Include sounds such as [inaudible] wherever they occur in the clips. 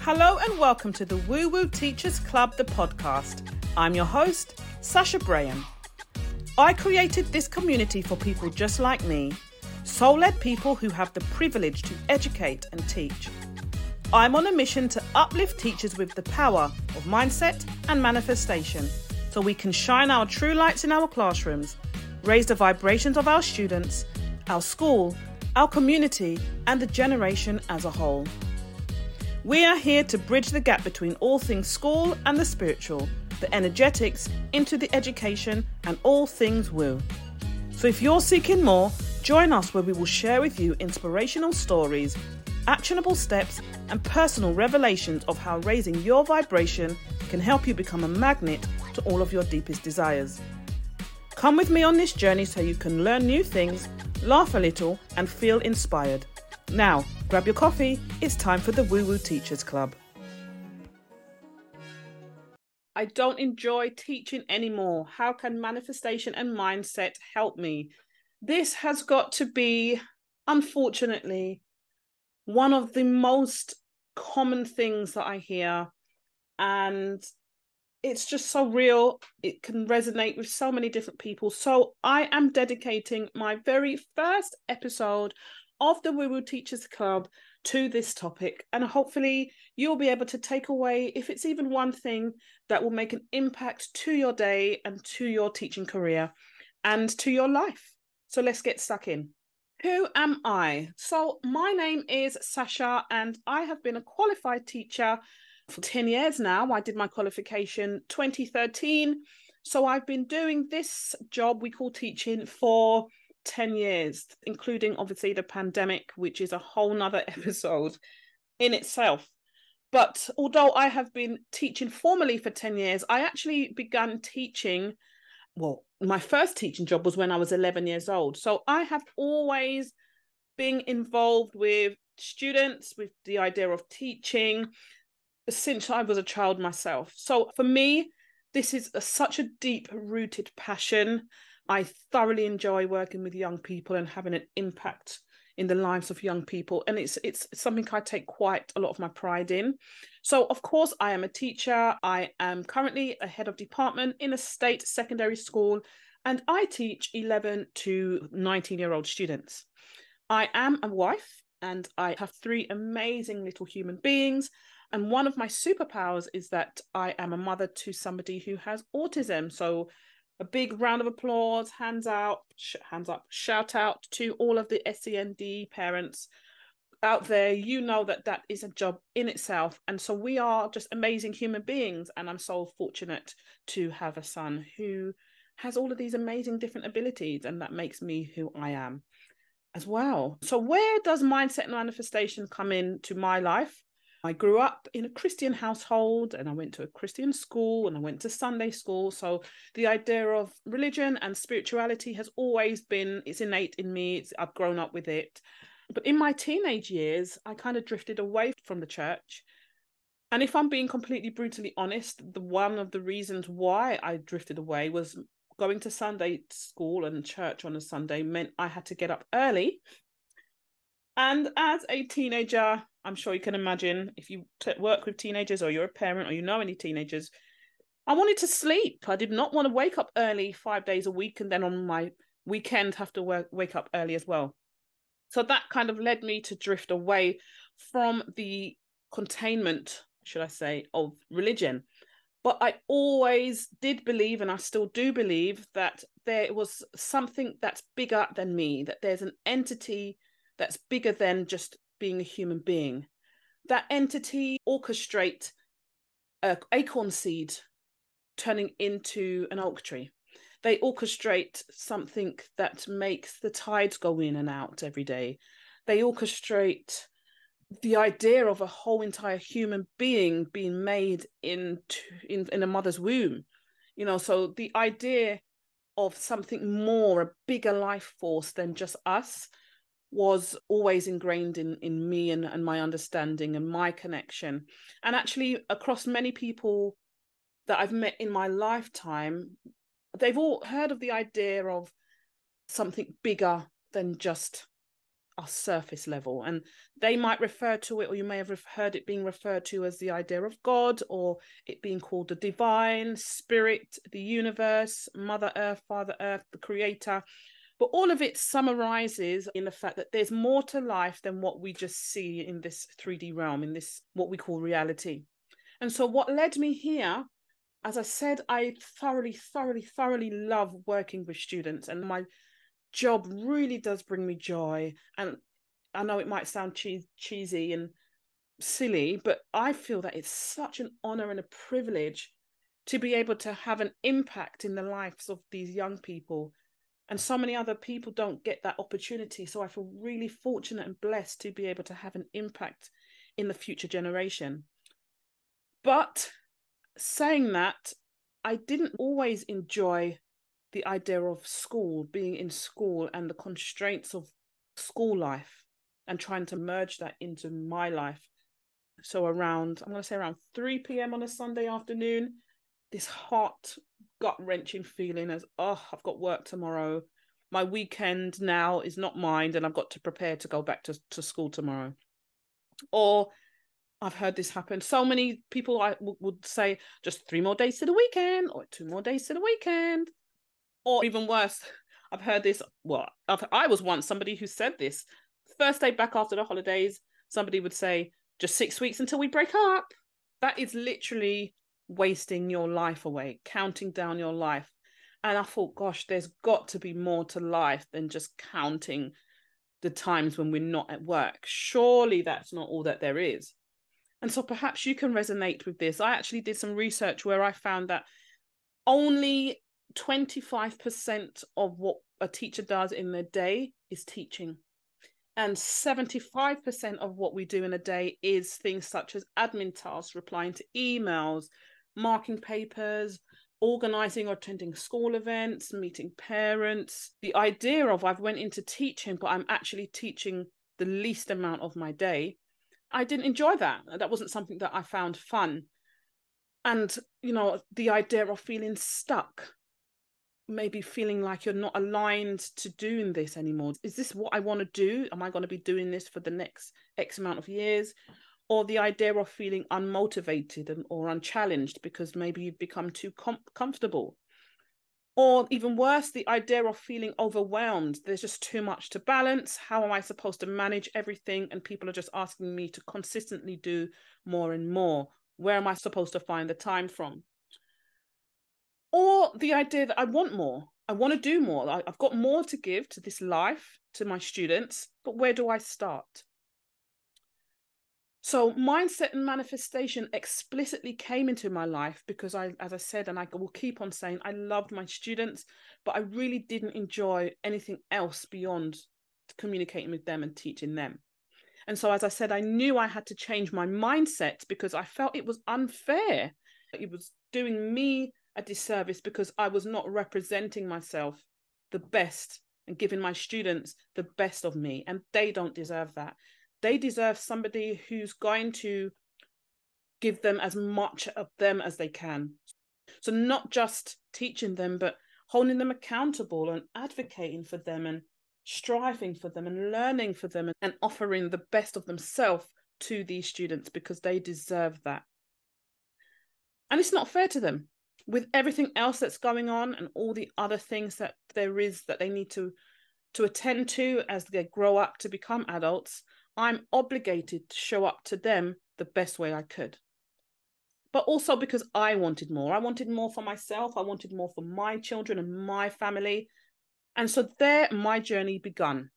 Hello and welcome to the Woo Woo Teachers Club, the podcast. I'm your host, Sasha Braham. I created this community for people just like me, soul led people who have the privilege to educate and teach. I'm on a mission to uplift teachers with the power of mindset and manifestation so we can shine our true lights in our classrooms, raise the vibrations of our students, our school, our community, and the generation as a whole. We are here to bridge the gap between all things school and the spiritual, the energetics into the education, and all things woo. So if you're seeking more, join us where we will share with you inspirational stories, actionable steps, and personal revelations of how raising your vibration can help you become a magnet to all of your deepest desires. Come with me on this journey so you can learn new things, laugh a little, and feel inspired. Now, grab your coffee. It's time for the Woo Woo Teachers Club. I don't enjoy teaching anymore. How can manifestation and mindset help me? This has got to be, unfortunately, one of the most common things that I hear. And it's just so real. It can resonate with so many different people. So I am dedicating my very first episode of the Woo Woo Teachers Club to this topic. And hopefully, you'll be able to take away, if it's even one thing, that will make an impact to your day and to your teaching career and to your life. So let's get stuck in. Who am I? So, my name is Sasha, and I have been a qualified teacher for 10 years now. I did my qualification 2013. So, I've been doing this job we call teaching for 10 years, including obviously the pandemic, which is a whole nother [laughs] episode in itself. But although I have been teaching formally for 10 years, I actually began teaching. Well, my first teaching job was when I was 11 years old. So I have always been involved with students, with the idea of teaching since I was a child myself. So for me, this is a, such a deep rooted passion I thoroughly enjoy working with young people and having an impact in the lives of young people and it's it's something I take quite a lot of my pride in. So of course I am a teacher. I am currently a head of department in a state secondary school and I teach 11 to 19 year old students. I am a wife and I have three amazing little human beings and one of my superpowers is that I am a mother to somebody who has autism. So a big round of applause, hands out, sh- hands up, shout out to all of the SEND parents out there. You know that that is a job in itself, and so we are just amazing human beings. And I'm so fortunate to have a son who has all of these amazing different abilities, and that makes me who I am as well. So, where does mindset and manifestation come into my life? I grew up in a Christian household and I went to a Christian school and I went to Sunday school. So the idea of religion and spirituality has always been, it's innate in me. It's, I've grown up with it. But in my teenage years, I kind of drifted away from the church. And if I'm being completely brutally honest, the one of the reasons why I drifted away was going to Sunday school and church on a Sunday meant I had to get up early. And as a teenager, I'm sure you can imagine if you t- work with teenagers or you're a parent or you know any teenagers, I wanted to sleep. I did not want to wake up early five days a week and then on my weekend have to work, wake up early as well. So that kind of led me to drift away from the containment, should I say, of religion. But I always did believe, and I still do believe, that there was something that's bigger than me, that there's an entity that's bigger than just being a human being. That entity orchestrate a acorn seed turning into an oak tree. They orchestrate something that makes the tides go in and out every day. They orchestrate the idea of a whole entire human being being made in, in in a mother's womb you know so the idea of something more a bigger life force than just us was always ingrained in in me and, and my understanding and my connection. And actually across many people that i've met in my lifetime they've all heard of the idea of something bigger than just are surface level. And they might refer to it or you may have heard it being referred to as the idea of god or it being called the divine spirit the universe mother earth father earth the creator but all of it summarizes in the fact that there's more to life than what we just see in this 3d realm in this what we call reality and so what led me here as i said i thoroughly thoroughly thoroughly love working with students and my job really does bring me joy. And I know it might sound cheesy and silly, but I feel that it's such an honor and a privilege to be able to have an impact in the lives of these young people. And so many other people don't get that opportunity. So I feel really fortunate and blessed to be able to have an impact in the future generation. But saying that, I didn't always enjoy the idea of school, being in school, and the constraints of school life and trying to merge that into my life. So, around, I'm going to say around 3 p.m. on a Sunday afternoon, this hot, gut wrenching feeling as, oh, I've got work tomorrow. My weekend now is not mine, and I've got to prepare to go back to, to school tomorrow. Or I've heard this happen. So many people I w- would say just three more days to the weekend or two more days to the weekend. Or even worse, [laughs] I've heard this. Well, I've, I was once somebody who said this. First day back after the holidays, somebody would say, just six weeks until we break up. That is literally wasting your life away, counting down your life. And I thought, gosh, there's got to be more to life than just counting the times when we're not at work. Surely that's not all that there is. And so perhaps you can resonate with this. I actually did some research where I found that only 25% of what a teacher does in their day is teaching. And 75% of what we do in a day is things such as admin tasks, replying to emails, marking papers, organizing or attending school events, meeting parents. The idea of I've went into teaching, but I'm actually teaching the least amount of my day. I didn't enjoy that. That wasn't something that I found fun. And, you know, the idea of feeling stuck maybe feeling like you're not aligned to doing this anymore. Is this what I want to do? Am I going to be doing this for the next X amount of years? Or the idea of feeling unmotivated and, or unchallenged because maybe you've become too com- comfortable. Or even worse, the idea of feeling overwhelmed. There's just too much to balance. How am I supposed to manage everything? And people are just asking me to consistently do more and more. Where am I supposed to find the time from? or the idea that I want more. I want to do more. I've got more to give to this life, to my students, but where do I start? So mindset and manifestation explicitly came into my life because I, as I said, and I will keep on saying, I loved my students, but I really didn't enjoy anything else beyond communicating with them and teaching them. And so, as I said, I knew I had to change my mindset because I felt it was unfair. It was doing me a disservice because I was not representing myself the best and giving my students the best of me. And they don't deserve that. They deserve somebody who's going to give them as much of them as they can. So, not just teaching them, but holding them accountable and advocating for them and striving for them and learning for them and offering the best of themselves to these students because they deserve that. And it's not fair to them with everything else that's going on and all the other things that there is that they need to to attend to as they grow up to become adults i'm obligated to show up to them the best way i could but also because i wanted more i wanted more for myself i wanted more for my children and my family and so there my journey begun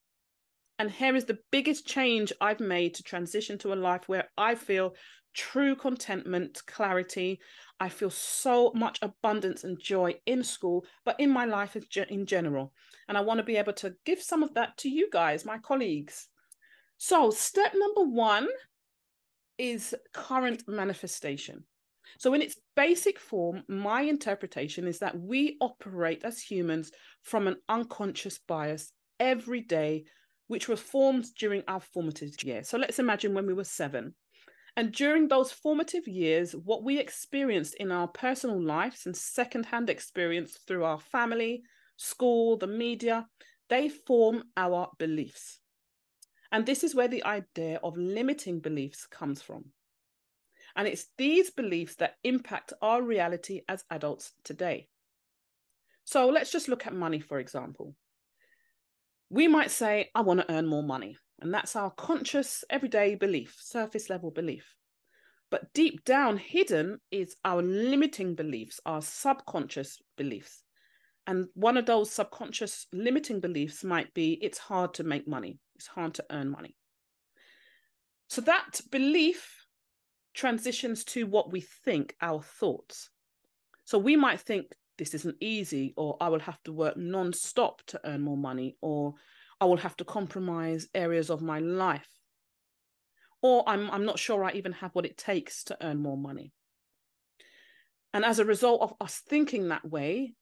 and here is the biggest change I've made to transition to a life where I feel true contentment, clarity. I feel so much abundance and joy in school, but in my life in general. And I want to be able to give some of that to you guys, my colleagues. So, step number one is current manifestation. So, in its basic form, my interpretation is that we operate as humans from an unconscious bias every day, which was formed during our formative years. So, let's imagine when we were seven. And during those formative years, what we experienced in our personal lives and secondhand experience through our family, school, the media, they form our beliefs. And this is where the idea of limiting beliefs comes from. And it's these beliefs that impact our reality as adults today. So let's just look at money, for example. We might say, I want to earn more money. And that's our conscious, everyday belief, surface level belief. But deep down, hidden is our limiting beliefs, our subconscious beliefs. And one of those subconscious limiting beliefs might be it's hard to make money, it's hard to earn money. So that belief transitions to what we think, our thoughts. So we might think this isn't easy, or I will have to work non-stop to earn more money, or I will have to compromise areas of my life. Or I'm I'm not sure I even have what it takes to earn more money. And as a result of us thinking that way,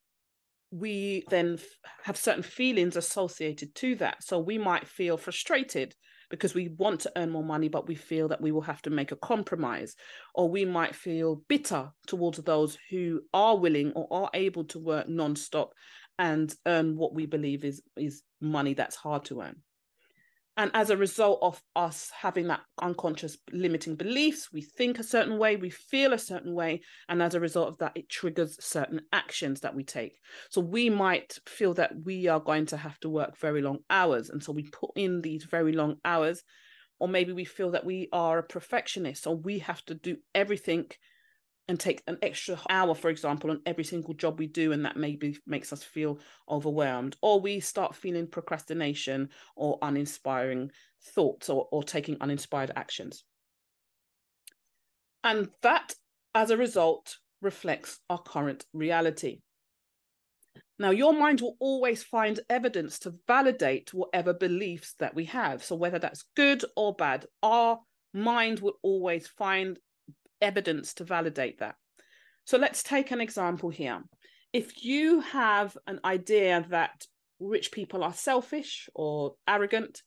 we then f- have certain feelings associated to that. So we might feel frustrated because we want to earn more money, but we feel that we will have to make a compromise. Or we might feel bitter towards those who are willing or are able to work non-stop and earn what we believe is, is money that's hard to earn. And as a result of us having that unconscious limiting beliefs, we think a certain way, we feel a certain way. And as a result of that, it triggers certain actions that we take. So we might feel that we are going to have to work very long hours. And so we put in these very long hours. Or maybe we feel that we are a perfectionist, or we have to do everything and take an extra hour, for example, on every single job we do, and that maybe makes us feel overwhelmed, or we start feeling procrastination or uninspiring thoughts or, or taking uninspired actions. And that, as a result, reflects our current reality. Now, your mind will always find evidence to validate whatever beliefs that we have. So, whether that's good or bad, our mind will always find evidence to validate that. So let's take an example here. If you have an idea that rich people are selfish or arrogant,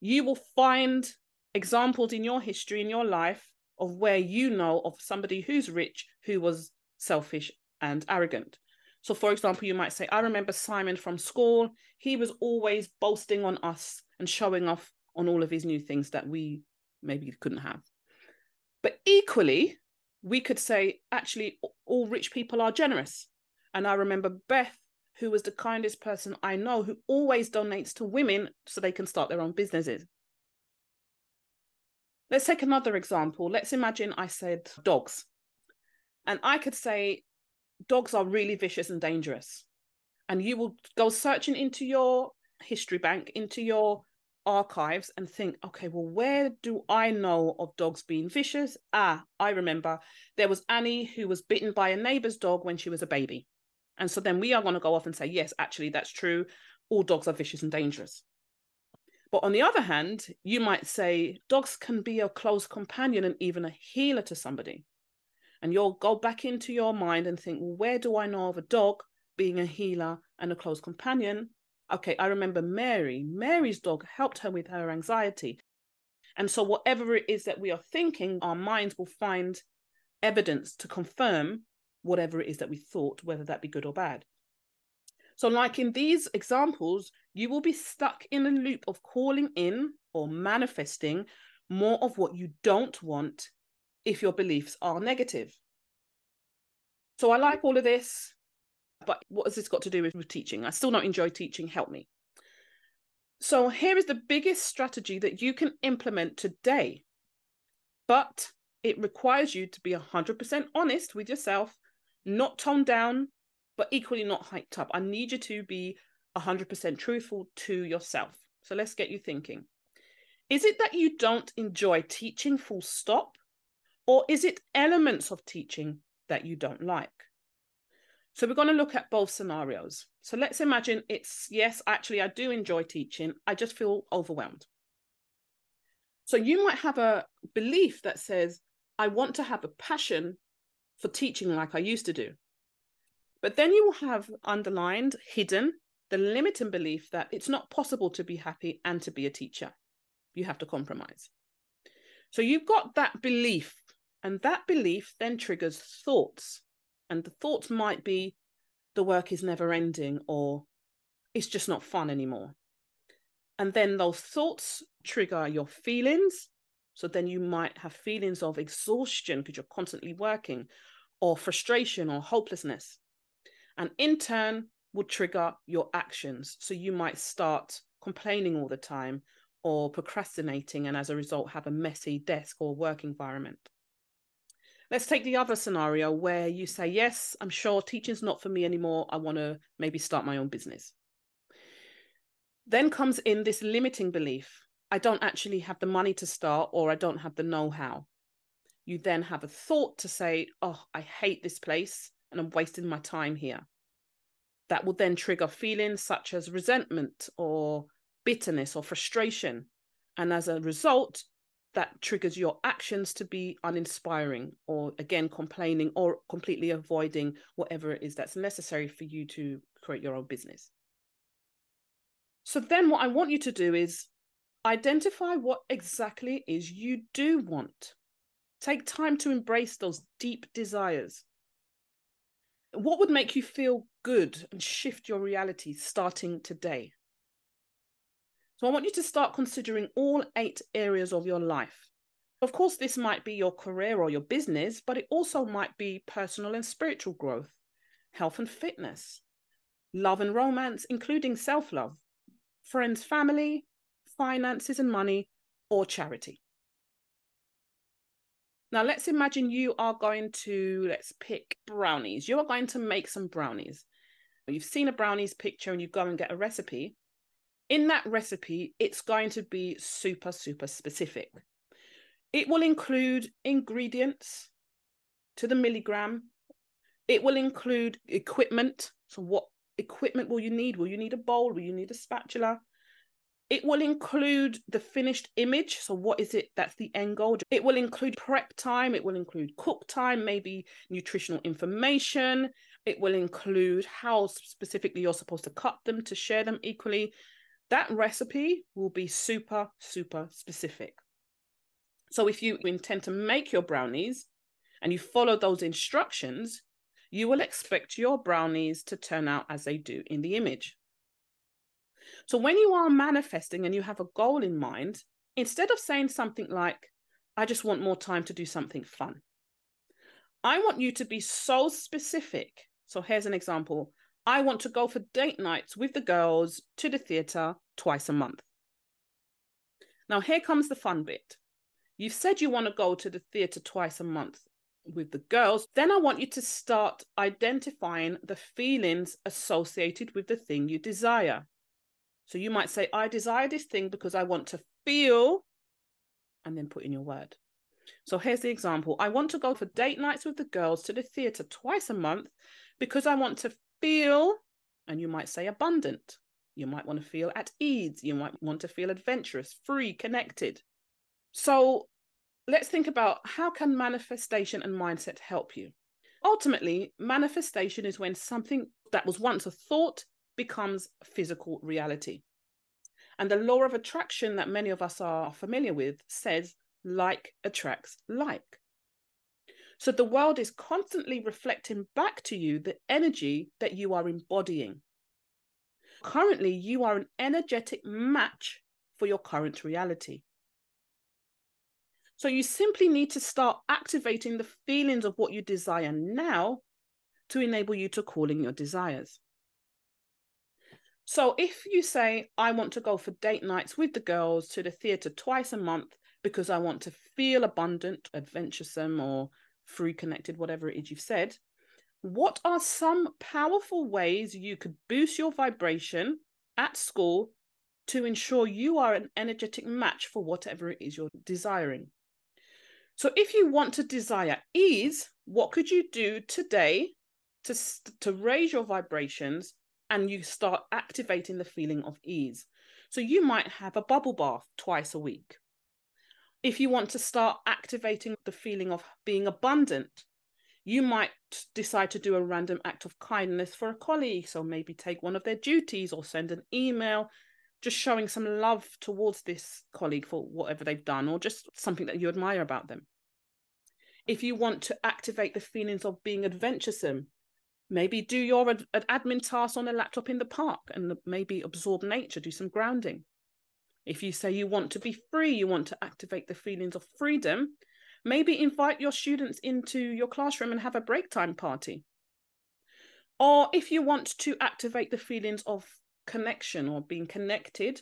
you will find examples in your history, in your life, of where you know of somebody who's rich who was selfish and arrogant. So, for example, you might say, I remember Simon from school. He was always boasting on us and showing off on all of his new things that we maybe couldn't have. But equally, we could say, actually, all rich people are generous. And I remember Beth, who was the kindest person I know, who always donates to women so they can start their own businesses. Let's take another example. Let's imagine I said dogs. And I could say, dogs are really vicious and dangerous. And you will go searching into your history bank, into your archives and think, okay, well, where do I know of dogs being vicious? Ah, I remember there was Annie who was bitten by a neighbor's dog when she was a baby. And so then we are going to go off and say, yes, actually, that's true. All dogs are vicious and dangerous. But on the other hand, you might say dogs can be a close companion and even a healer to somebody. And you'll go back into your mind and think, well, where do I know of a dog being a healer and a close companion? Okay, I remember Mary. Mary's dog helped her with her anxiety. And so, whatever it is that we are thinking, our minds will find evidence to confirm whatever it is that we thought, whether that be good or bad. So, like in these examples, you will be stuck in a loop of calling in or manifesting more of what you don't want if your beliefs are negative. So, I like all of this. But what has this got to do with, teaching? I still don't enjoy teaching. Help me. So here is the biggest strategy that you can implement today. But it requires you to be 100% honest with yourself, not toned down, but equally not hyped up. I need you to be 100% truthful to yourself. So let's get you thinking. Is it that you don't enjoy teaching full stop? Or is it elements of teaching that you don't like? So we're going to look at both scenarios. So let's imagine it's yes, actually, I do enjoy teaching. I just feel overwhelmed. So you might have a belief that says, I want to have a passion for teaching like I used to do. But then you will have underlined, hidden, the limiting belief that it's not possible to be happy and to be a teacher. You have to compromise. So you've got that belief, and that belief then triggers thoughts and the thoughts might be the work is never ending or it's just not fun anymore And then those thoughts trigger your feelings. So then you might have feelings of exhaustion because you're constantly working, or frustration or hopelessness. And in turn, will trigger your actions. So you might start complaining all the time or procrastinating, and as a result, have a messy desk or work environment. Let's take the other scenario where you say, Yes, I'm sure teaching's not for me anymore. I want to maybe start my own business. Then comes in this limiting belief I don't actually have the money to start, or I don't have the know how. You then have a thought to say, Oh, I hate this place and I'm wasting my time here. That will then trigger feelings such as resentment or bitterness or frustration. And as a result, that triggers your actions to be uninspiring or again complaining or completely avoiding whatever it is that's necessary for you to create your own business. So then what I want you to do is identify what exactly is you do want. Take time to embrace those deep desires. What would make you feel good and shift your reality starting today? So I want you to start considering all eight areas of your life. Of course, this might be your career or your business, but it also might be personal and spiritual growth, health and fitness, love and romance, including self love, friends, family, finances and money, or charity. Now, let's imagine you are going to, let's pick brownies. You are going to make some brownies. You've seen a brownies picture and you go and get a recipe in that recipe, it's going to be super, super specific. It will include ingredients to the milligram. It will include equipment. So, what equipment will you need? Will you need a bowl? Will you need a spatula? It will include the finished image. So, what is it that's the end goal? It will include prep time. It will include cook time, maybe nutritional information. It will include how specifically you're supposed to cut them to share them equally that recipe will be super, super specific. So if you intend to make your brownies and you follow those instructions, you will expect your brownies to turn out as they do in the image. So when you are manifesting and you have a goal in mind, instead of saying something like, I just want more time to do something fun, I want you to be so specific. So here's an example I want to go for date nights with the girls to the theatre twice a month. Now, here comes the fun bit. You've said you want to go to the theatre twice a month with the girls. Then I want you to start identifying the feelings associated with the thing you desire. So you might say, I desire this thing because I want to feel, and then put in your word. So here's the example I want to go for date nights with the girls to the theatre twice a month because I want to feel, and you might say abundant. You might want to feel at ease. You might want to feel adventurous, free, connected. So let's think about how can manifestation and mindset help you? Ultimately, manifestation is when something that was once a thought becomes physical reality. And the law of attraction that many of us are familiar with says like attracts like. So the world is constantly reflecting back to you the energy that you are embodying. Currently, you are an energetic match for your current reality. So you simply need to start activating the feelings of what you desire now to enable you to call in your desires. So if you say, I want to go for date nights with the girls to the theatre twice a month because I want to feel abundant, adventuresome, or free connected, whatever it is you've said, what are some powerful ways you could boost your vibration at school to ensure you are an energetic match for whatever it is you're desiring? So, if you want to desire ease, what could you do today to, to raise your vibrations and you start activating the feeling of ease? So, you might have a bubble bath twice a week if you want to start activating the feeling of being abundant, you might decide to do a random act of kindness for a colleague. So maybe take one of their duties or send an email, just showing some love towards this colleague for whatever they've done or just something that you admire about them. If you want to activate the feelings of being adventuresome, maybe do your ad- admin tasks on a laptop in the park and maybe absorb nature, do some grounding If you say you want to be free, you want to activate the feelings of freedom, maybe invite your students into your classroom and have a break time party. Or if you want to activate the feelings of connection or being connected,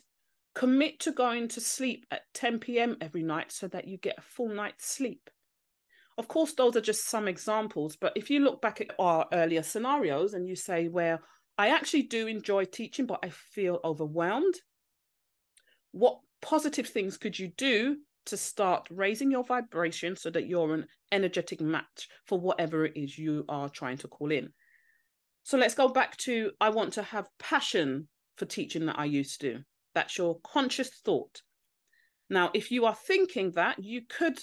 commit to going to sleep at 10 p.m. every night so that you get a full night's sleep. Of course, those are just some examples, but if you look back at our earlier scenarios and you say, Well, I actually do enjoy teaching, but I feel overwhelmed, what positive things could you do to start raising your vibration so that you're an energetic match for whatever it is you are trying to call in? So let's go back to I want to have passion for teaching that I used to. That's your conscious thought. Now, if you are thinking that, you could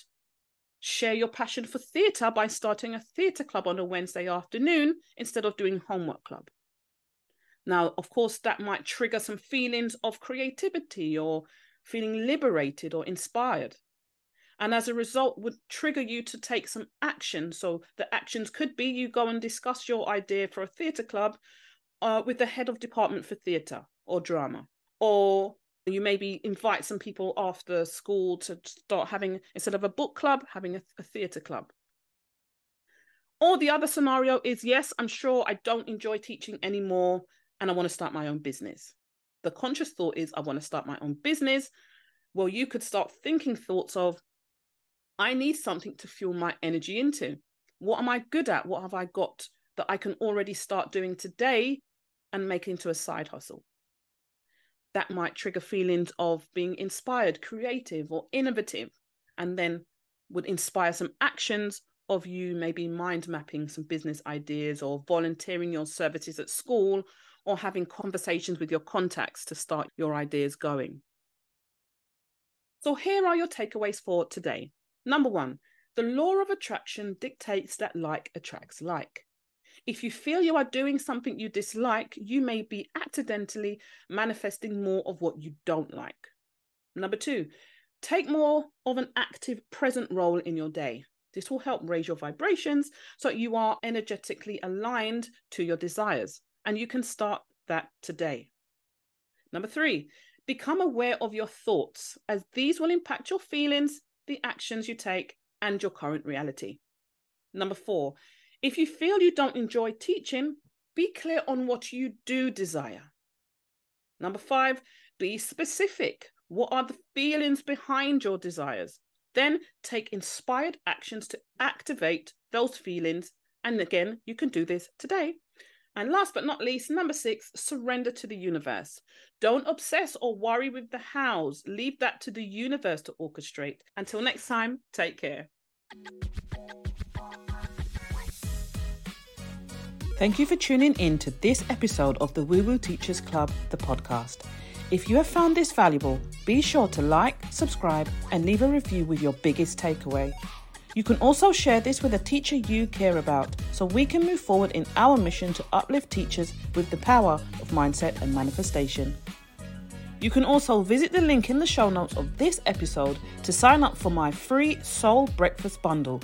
share your passion for theatre by starting a theatre club on a Wednesday afternoon instead of doing homework club. Now, of course, that might trigger some feelings of creativity or feeling liberated or inspired. And as a result, would trigger you to take some action. So the actions could be you go and discuss your idea for a theatre club uh, with the head of department for theatre or drama or you maybe invite some people after school to start having instead of a book club having a, a theatre club or the other scenario is yes i'm sure i don't enjoy teaching anymore and i want to start my own business. The conscious thought is i want to start my own business. Well you could start thinking thoughts of i need something to fuel my energy into. What am i good at? What have i got that i can already start doing today and make into a side hustle? That might trigger feelings of being inspired, creative, or innovative, and then would inspire some actions of you maybe mind mapping some business ideas or volunteering your services at school or having conversations with your contacts to start your ideas going. So, here are your takeaways for today. Number one, the law of attraction dictates that like attracts like. If you feel you are doing something you dislike, you may be accidentally manifesting more of what you don't like. Number two, take more of an active present role in your day. This will help raise your vibrations so you are energetically aligned to your desires, and you can start that today. Number three, become aware of your thoughts, as these will impact your feelings, the actions you take, and your current reality. Number four, if you feel you don't enjoy teaching, be clear on what you do desire. Number five, be specific. What are the feelings behind your desires? Then take inspired actions to activate those feelings. And again, you can do this today. And last but not least, number six, surrender to the universe. Don't obsess or worry with the hows. Leave that to the universe to orchestrate. Until next time, take care. Thank you for tuning in to this episode of the Woo Woo Teachers Club, the podcast. If you have found this valuable, be sure to like, subscribe, and leave a review with your biggest takeaway. You can also share this with a teacher you care about so we can move forward in our mission to uplift teachers with the power of mindset and manifestation. You can also visit the link in the show notes of this episode to sign up for my free Soul Breakfast Bundle,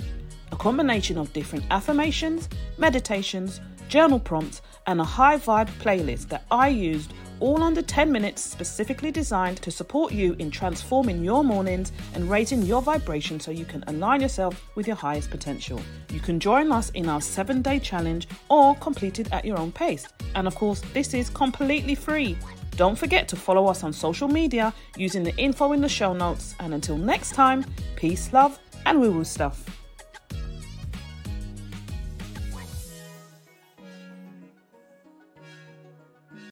a combination of different affirmations, meditations, journal prompts, and a high vibe playlist that I used all under 10 minutes specifically designed to support you in transforming your mornings and raising your vibration so you can align yourself with your highest potential. You can join us in our seven day challenge or complete it at your own pace. And of course, this is completely free. Don't forget to follow us on social media using the info in the show notes. And until next time, peace, love, and woo woo stuff.